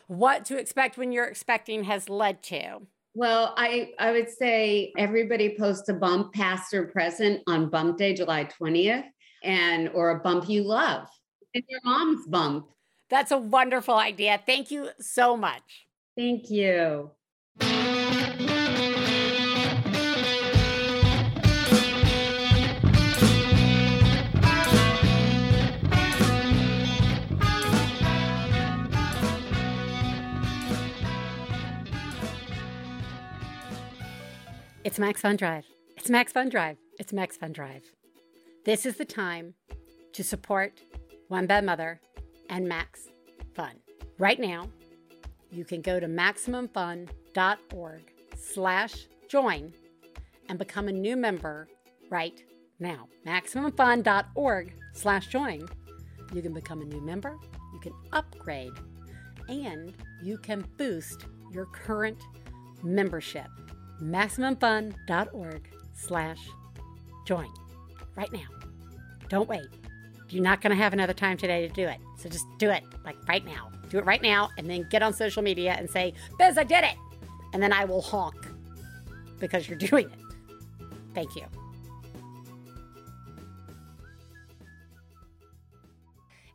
[SPEAKER 1] what to expect when you're expecting has led to.
[SPEAKER 4] Well, I I would say everybody post a bump past or present on bump day, July 20th, and or a bump you love. And your mom's bump.
[SPEAKER 1] That's a wonderful idea. Thank you so much.
[SPEAKER 4] Thank you.
[SPEAKER 1] It's Max Fun Drive. It's Max Fun Drive. It's Max Fun Drive. This is the time to support One Bad Mother and Max Fun. Right now, you can go to maximumfun.org slash join and become a new member right now. Maximumfun.org slash join. You can become a new member, you can upgrade, and you can boost your current membership maximumfun.org slash join right now. Don't wait. You're not going to have another time today to do it. So just do it like right now. Do it right now and then get on social media and say biz i did it. And then i will honk because you're doing it. Thank you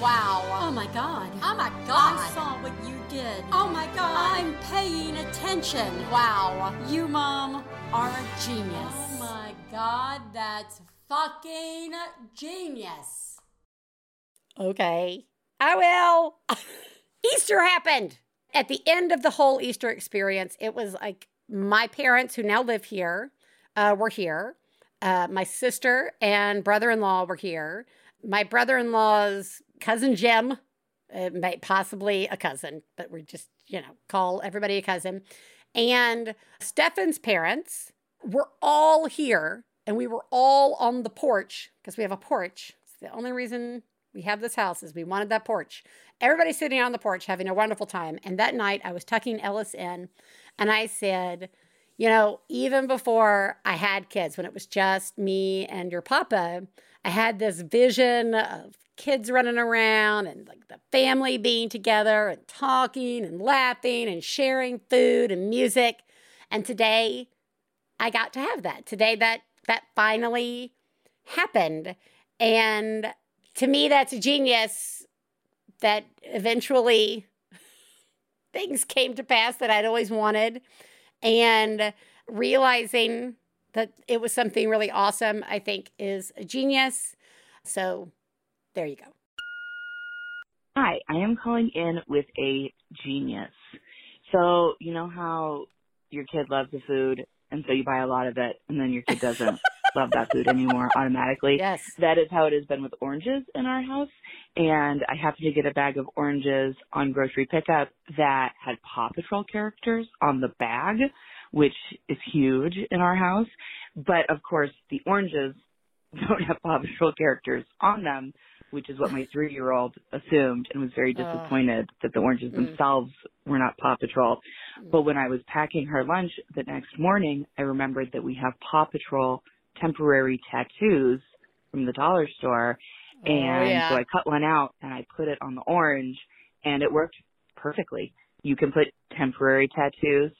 [SPEAKER 5] Wow.
[SPEAKER 6] Oh my god.
[SPEAKER 5] Oh my god.
[SPEAKER 6] I saw what you did.
[SPEAKER 5] Oh my god.
[SPEAKER 6] I'm paying attention.
[SPEAKER 5] Wow.
[SPEAKER 6] You, Mom, are a genius.
[SPEAKER 5] Oh my god, that's fucking genius.
[SPEAKER 1] Okay. I will. Easter happened. At the end of the whole Easter experience, it was like my parents, who now live here, uh, were here. Uh, my sister and brother in law were here. My brother in law's cousin Jim, uh, possibly a cousin, but we just, you know, call everybody a cousin. And Stefan's parents were all here, and we were all on the porch because we have a porch. It's the only reason we have this house is we wanted that porch. Everybody sitting on the porch having a wonderful time. And that night I was tucking Ellis in and I said, you know, even before I had kids, when it was just me and your papa, I had this vision of kids running around and like the family being together and talking and laughing and sharing food and music. And today I got to have that. Today that that finally happened. And to me that's a genius that eventually things came to pass that I'd always wanted and realizing that it was something really awesome I think is a genius. So there you go.
[SPEAKER 7] Hi, I am calling in with a genius. So, you know how your kid loves the food and so you buy a lot of it and then your kid doesn't love that food anymore automatically?
[SPEAKER 1] Yes.
[SPEAKER 7] That is how it has been with oranges in our house. And I happened to get a bag of oranges on grocery pickup that had Paw Patrol characters on the bag, which is huge in our house. But of course, the oranges don't have Paw Patrol characters on them, which is what my three year old assumed and was very disappointed that the oranges
[SPEAKER 1] Mm.
[SPEAKER 7] themselves were not Paw Patrol. But when I was packing her lunch the next morning, I remembered that we have Paw Patrol temporary tattoos from the dollar store.
[SPEAKER 1] Oh,
[SPEAKER 7] And
[SPEAKER 1] yeah.
[SPEAKER 7] so I cut one out and I put it on the orange and it worked perfectly. You can put temporary tattoos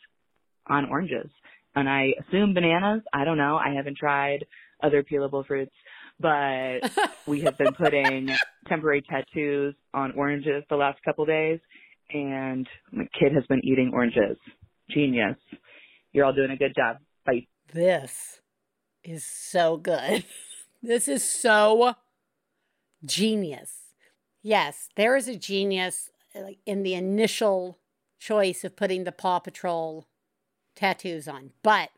[SPEAKER 7] on oranges. And I assume bananas. I don't know. I haven't tried other peelable fruits, but we have been putting temporary tattoos on oranges the last couple days and my kid has been eating oranges. Genius. You're all doing a good job. Bye.
[SPEAKER 1] This is so good. This is so genius. Yes, there is a genius like in the initial choice of putting the Paw Patrol tattoos on, but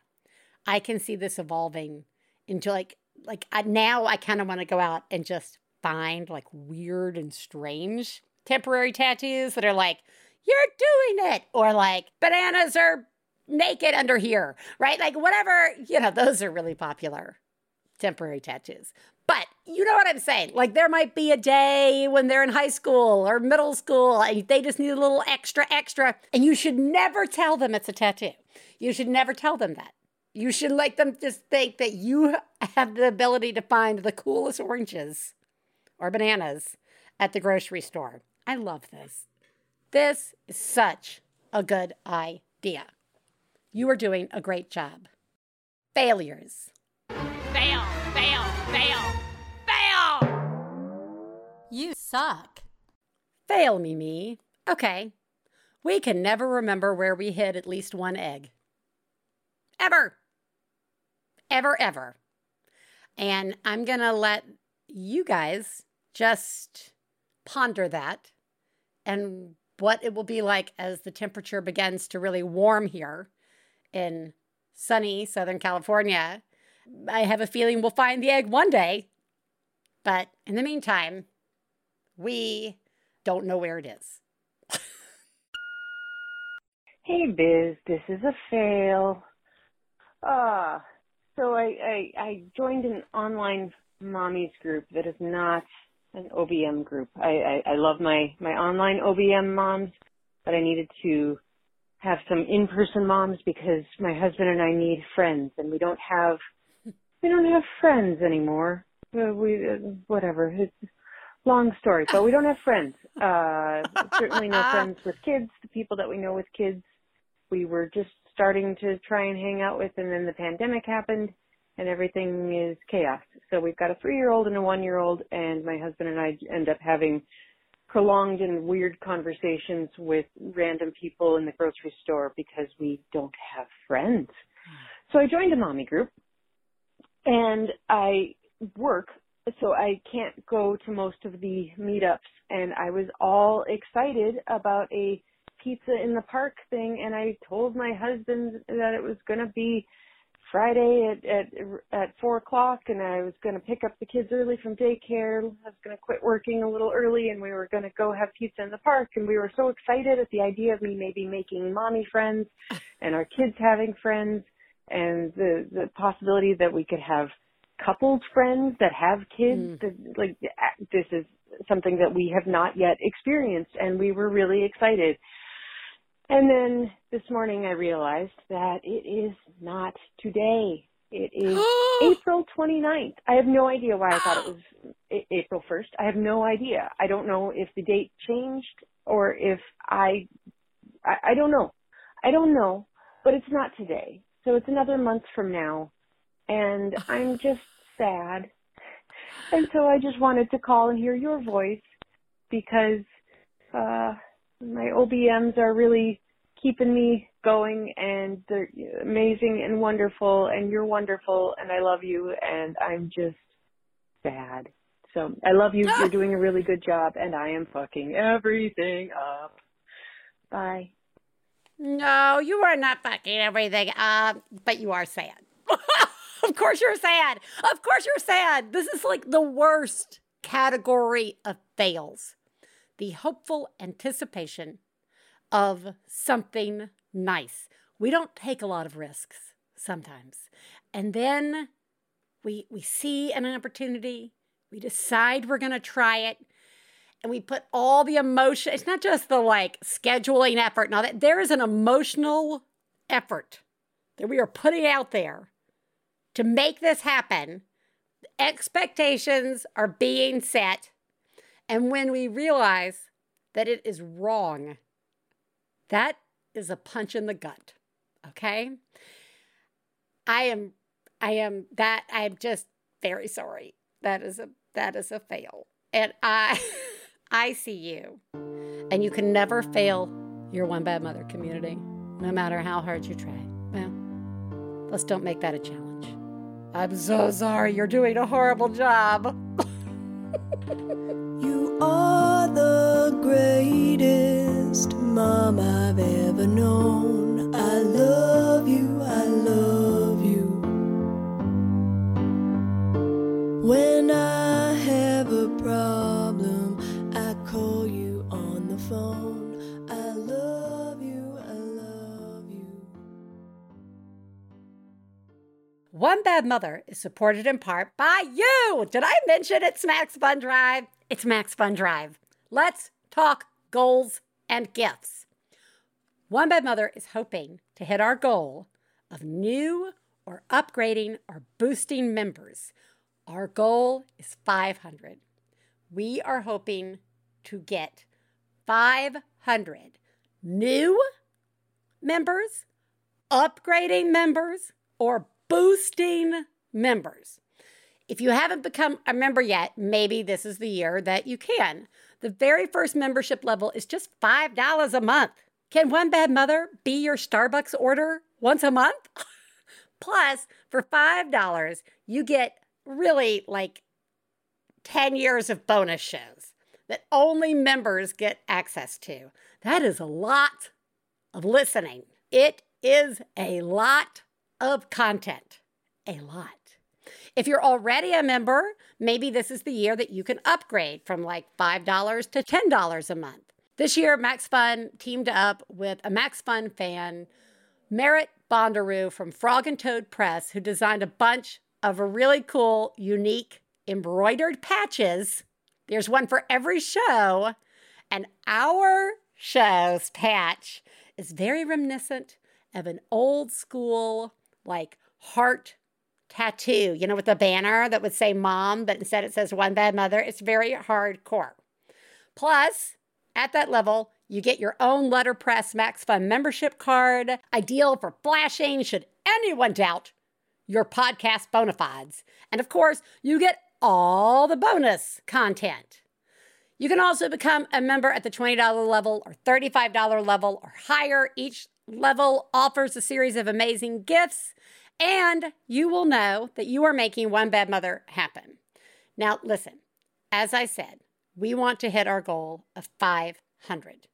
[SPEAKER 1] I can see this evolving into like like I, now I kind of want to go out and just find like weird and strange temporary tattoos that are like you're doing it or like bananas are naked under here, right? Like whatever, you know, those are really popular temporary tattoos. But you know what I'm saying? Like there might be a day when they're in high school or middle school and they just need a little extra extra and you should never tell them it's a tattoo. You should never tell them that. You should let them just think that you have the ability to find the coolest oranges or bananas at the grocery store. I love this. This is such a good idea. You are doing a great job. Failures.
[SPEAKER 2] Fail, fail, fail, fail!
[SPEAKER 6] You suck.
[SPEAKER 1] Fail, Mimi. Okay. We can never remember where we hid at least one egg. Ever. Ever, ever. And I'm going to let you guys just ponder that and what it will be like as the temperature begins to really warm here in sunny Southern California. I have a feeling we'll find the egg one day. But in the meantime, we don't know where it is.
[SPEAKER 8] Hey Biz, this is a fail. Uh, so I, I, I joined an online mommies group that is not an OBM group. I, I, I love my, my online OBM moms, but I needed to have some in-person moms because my husband and I need friends and we don't have, we don't have friends anymore. Uh, we, uh, whatever. It's a long story, but we don't have friends. Uh, certainly no friends with kids, the people that we know with kids we were just starting to try and hang out with and then the pandemic happened and everything is chaos. So we've got a three year old and a one year old and my husband and I end up having prolonged and weird conversations with random people in the grocery store because we don't have friends. So I joined a mommy group and I work so I can't go to most of the meetups. And I was all excited about a pizza in the park thing. And I told my husband that it was gonna be Friday at at at four o'clock and I was gonna pick up the kids early from daycare. I was gonna quit working a little early and we were gonna go have pizza in the park. And we were so excited at the idea of me maybe making mommy friends and our kids having friends and the the possibility that we could have coupled friends that have kids
[SPEAKER 1] Mm.
[SPEAKER 8] that like this is something that we have not yet experienced and we were really excited and then this morning I realized that it is not today. It is April 29th. I have no idea why I thought it was A- April 1st. I have no idea. I don't know if the date changed or if I, I, I don't know. I don't know, but it's not today. So it's another month from now. And I'm just sad. And so I just wanted to call and hear your voice because, uh, my OBMs are really keeping me going and they're amazing and wonderful and you're wonderful and I love you and I'm just sad. So I love you. You're doing a really good job and I am fucking everything up. Bye.
[SPEAKER 1] No, you are not fucking everything up, but you are sad. of course you're sad. Of course you're sad. This is like the worst category of fails. The hopeful anticipation of something nice. We don't take a lot of risks sometimes. And then we we see an opportunity, we decide we're going to try it, and we put all the emotion. It's not just the like scheduling effort and all that. There is an emotional effort that we are putting out there to make this happen. Expectations are being set. And when we realize that it is wrong, that is a punch in the gut. Okay? I am I am that I am just very sorry. That is a that is a fail. And I I see you. And you can never fail your one bad mother community, no matter how hard you try. Well, let's don't make that a challenge. I'm so sorry. You're doing a horrible job.
[SPEAKER 9] you are the greatest mom I've ever known.
[SPEAKER 1] One Bad Mother is supported in part by you. Did I mention it's Max Fun Drive? It's Max Fun Drive. Let's talk goals and gifts. One Bad Mother is hoping to hit our goal of new or upgrading or boosting members. Our goal is 500. We are hoping to get 500 new members, upgrading members, or boosting members. If you haven't become a member yet, maybe this is the year that you can. The very first membership level is just $5 a month. Can One Bad Mother be your Starbucks order once a month? Plus, for $5, you get really like 10 years of bonus shows that only members get access to. That is a lot of listening. It is a lot of content. A lot. If you're already a member, maybe this is the year that you can upgrade from like $5 to $10 a month. This year, Max Fun teamed up with a Max Fun fan, Merritt Bondaroo from Frog and Toad Press, who designed a bunch of really cool, unique embroidered patches. There's one for every show. And our show's patch is very reminiscent of an old school, like heart tattoo, you know, with the banner that would say mom, but instead it says one bad mother. It's very hardcore. Plus, at that level, you get your own letterpress Max Fun membership card, ideal for flashing should anyone doubt your podcast bona fides. And of course, you get all the bonus content. You can also become a member at the $20 level or $35 level or higher. Each level offers a series of amazing gifts, and you will know that you are making One Bad Mother happen. Now, listen, as I said, we want to hit our goal of 500.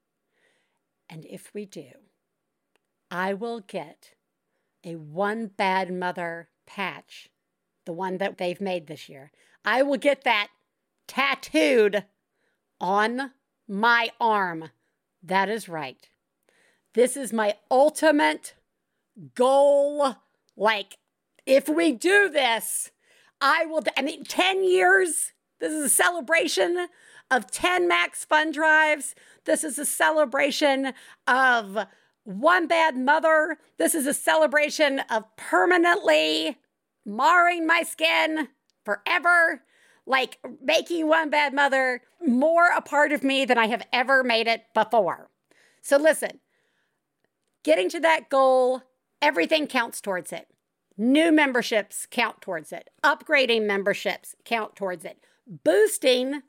[SPEAKER 1] And if we do, I will get a One Bad Mother patch, the one that they've made this year. I will get that tattooed on my arm. That is right. This is my ultimate goal. Like, if we do this, I will. I mean, 10 years. This is a celebration of 10 Max Fun Drives. This is a celebration of one bad mother. This is a celebration of permanently marring my skin forever, like making one bad mother more a part of me than I have ever made it before. So, listen, getting to that goal, everything counts towards it. New memberships count towards it. Upgrading memberships count towards it. Boosting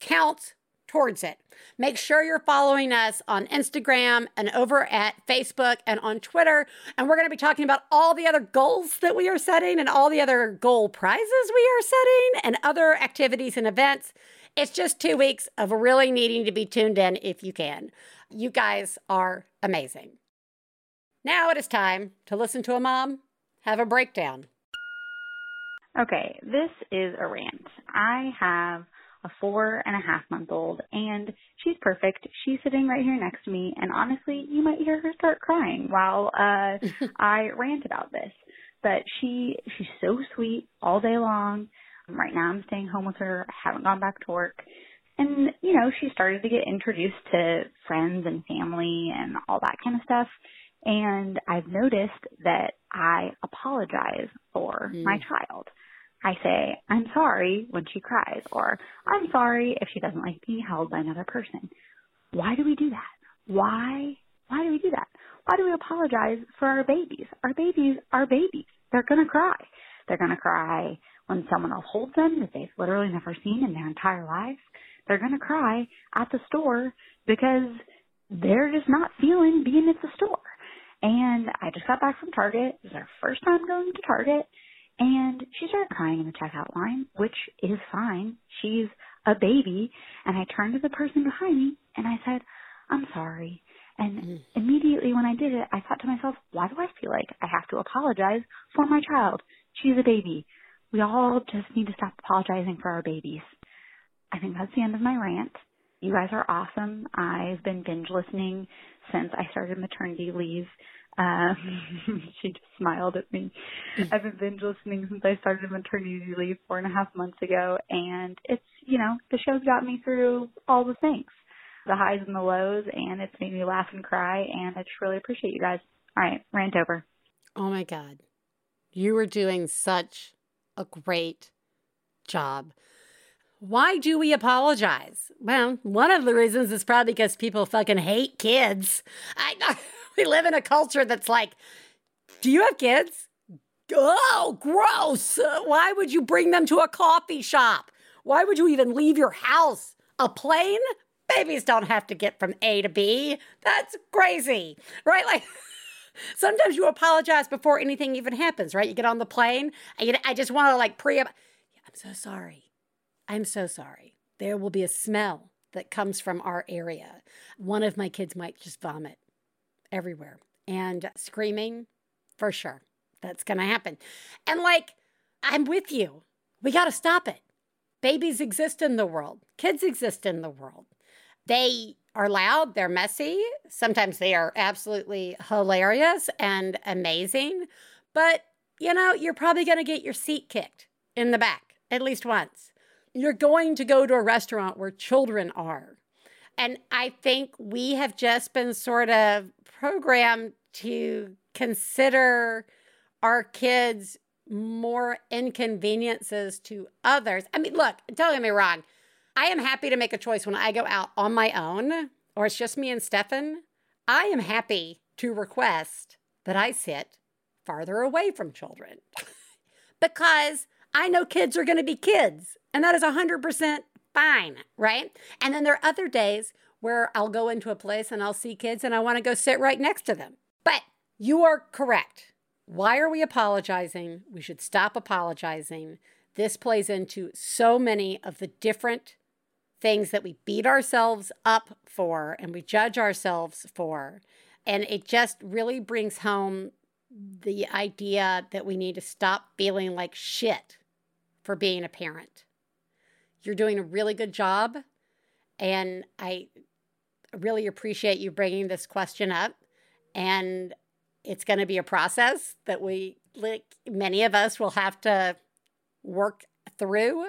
[SPEAKER 1] counts towards it. Make sure you're following us on Instagram and over at Facebook and on Twitter. And we're going to be talking about all the other goals that we are setting and all the other goal prizes we are setting and other activities and events. It's just two weeks of really needing to be tuned in if you can. You guys are amazing. Now it is time to listen to a mom have a breakdown.
[SPEAKER 10] Okay, this is a rant. I have a four and a half month old, and she's perfect. She's sitting right here next to me, and honestly, you might hear her start crying while uh, I rant about this. But she she's so sweet all day long. Right now, I'm staying home with her. I haven't gone back to work, And, you know, she started to get introduced to friends and family and all that kind of stuff. And I've noticed that I apologize for
[SPEAKER 1] Mm.
[SPEAKER 10] my child. I say, I'm sorry when she cries, or I'm sorry if she doesn't like being held by another person. Why do we do that? Why? Why do we do that? Why do we apologize for our babies? Our babies are babies. They're gonna cry. They're gonna cry when someone else holds them that they've literally never seen in their entire lives. They're gonna cry at the store because they're just not feeling being at the store. And I just got back from Target. It was our first time going to Target. And she started crying in the checkout line, which is fine. She's a baby. And I turned to the person behind me and I said, I'm sorry. And hmm. immediately when I did it, I thought to myself, why do I feel like I have to apologize for my child? She's a baby. We all just need to stop apologizing for our babies. I think that's the end of my rant. You guys are awesome. I've been binge listening since I started maternity leave. Um, she just smiled at me. I've been binge listening since I started maternity leave four and a half months ago, and it's you know the show's got me through all the things, the highs and the lows, and it's made me laugh and cry, and I just really appreciate you guys. All right, rant over.
[SPEAKER 1] Oh my God. You are doing such a great job. Why do we apologize? Well, one of the reasons is probably because people fucking hate kids. I we live in a culture that's like, do you have kids? Oh, gross. Why would you bring them to a coffee shop? Why would you even leave your house? A plane? Babies don't have to get from A to B. That's crazy, right? Like, sometimes you apologize before anything even happens, right? You get on the plane, I just want to like pre. I'm so sorry. I'm so sorry. There will be a smell that comes from our area. One of my kids might just vomit everywhere and screaming for sure. That's going to happen. And like, I'm with you. We got to stop it. Babies exist in the world, kids exist in the world. They are loud, they're messy. Sometimes they are absolutely hilarious and amazing. But, you know, you're probably going to get your seat kicked in the back at least once. You're going to go to a restaurant where children are. And I think we have just been sort of programmed to consider our kids more inconveniences to others. I mean, look, don't get me wrong. I am happy to make a choice when I go out on my own or it's just me and Stefan. I am happy to request that I sit farther away from children because I know kids are going to be kids and that is 100% fine, right? And then there are other days where I'll go into a place and I'll see kids and I want to go sit right next to them. But you are correct. Why are we apologizing? We should stop apologizing. This plays into so many of the different things that we beat ourselves up for and we judge ourselves for. And it just really brings home the idea that we need to stop feeling like shit for being a parent. You're doing a really good job. And I really appreciate you bringing this question up. And it's going to be a process that we, like many of us, will have to work through.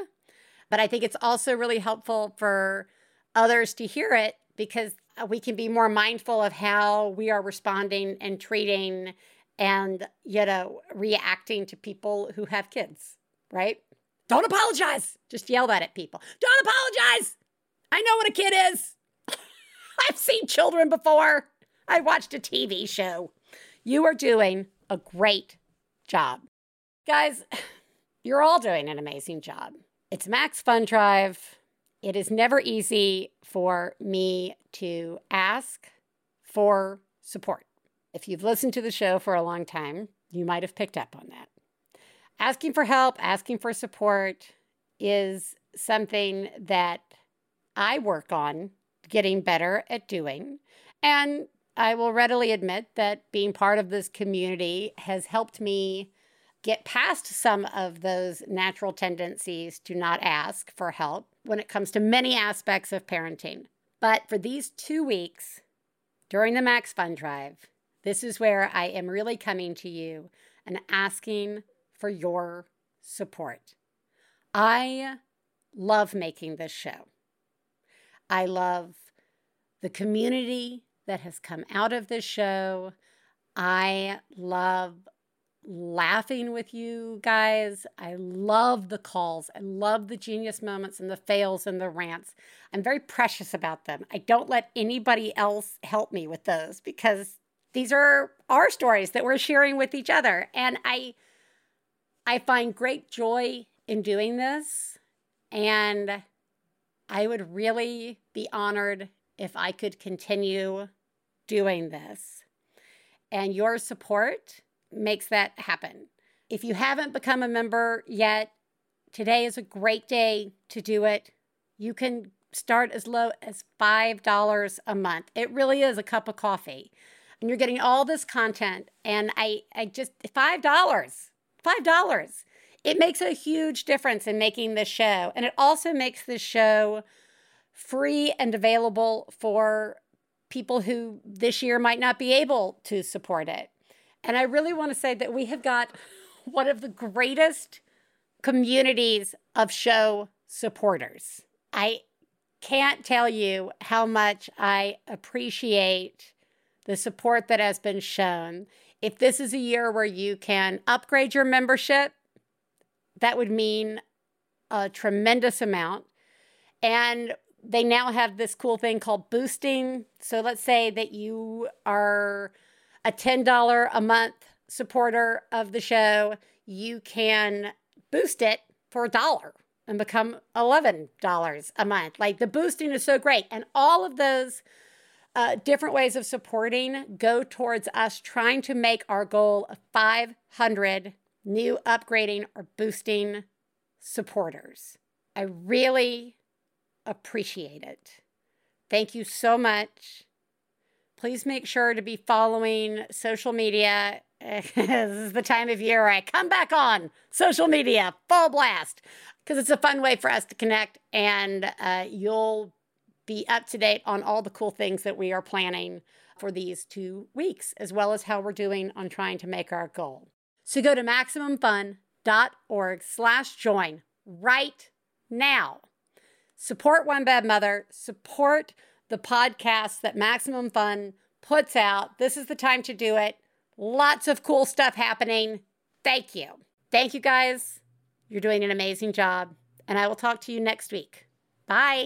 [SPEAKER 1] But I think it's also really helpful for others to hear it because we can be more mindful of how we are responding and treating and, you know, reacting to people who have kids, right? Don't apologize. Just yell that at people. Don't apologize. I know what a kid is. I've seen children before. I watched a TV show. You are doing a great job. Guys, you're all doing an amazing job. It's Max Fun Drive. It is never easy for me to ask for support. If you've listened to the show for a long time, you might have picked up on that. Asking for help, asking for support is something that I work on getting better at doing. And I will readily admit that being part of this community has helped me get past some of those natural tendencies to not ask for help when it comes to many aspects of parenting. But for these two weeks during the Max Fun Drive, this is where I am really coming to you and asking for your support. I love making this show. I love the community that has come out of this show. I love laughing with you guys. I love the calls. I love the genius moments and the fails and the rants. I'm very precious about them. I don't let anybody else help me with those because these are our stories that we're sharing with each other. And I I find great joy in doing this. And I would really be honored if I could continue doing this. And your support makes that happen. If you haven't become a member yet, today is a great day to do it. You can start as low as $5 a month. It really is a cup of coffee. And you're getting all this content. And I, I just, $5, $5. It makes a huge difference in making this show. And it also makes this show free and available for people who this year might not be able to support it. And I really want to say that we have got one of the greatest communities of show supporters. I can't tell you how much I appreciate the support that has been shown. If this is a year where you can upgrade your membership, that would mean a tremendous amount. And they now have this cool thing called boosting. So let's say that you are a $10 a month supporter of the show, you can boost it for a dollar and become $11 a month. Like the boosting is so great. And all of those uh, different ways of supporting go towards us trying to make our goal of 500 new upgrading or boosting supporters. I really appreciate it. Thank you so much. Please make sure to be following social media. this is the time of year I come back on social media full blast because it's a fun way for us to connect and uh, you'll be up to date on all the cool things that we are planning for these two weeks, as well as how we're doing on trying to make our goal. So go to MaximumFun.org slash join right now. Support One Bad Mother. Support the podcast that Maximum Fun puts out. This is the time to do it. Lots of cool stuff happening. Thank you. Thank you, guys. You're doing an amazing job. And I will talk to you next week. Bye.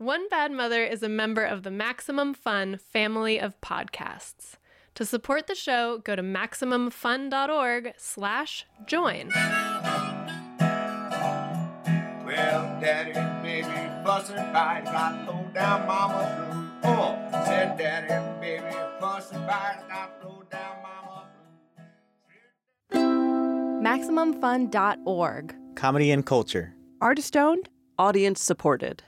[SPEAKER 2] One Bad Mother is a member of the Maximum Fun family of podcasts. To support the show, go to MaximumFun.org slash join.
[SPEAKER 11] Well, daddy and baby fussing fight, got low down mama blues. Oh, said daddy and baby fussing fight, got low down mama
[SPEAKER 12] MaximumFun.org.
[SPEAKER 13] Comedy and culture.
[SPEAKER 12] Artist owned,
[SPEAKER 14] audience supported.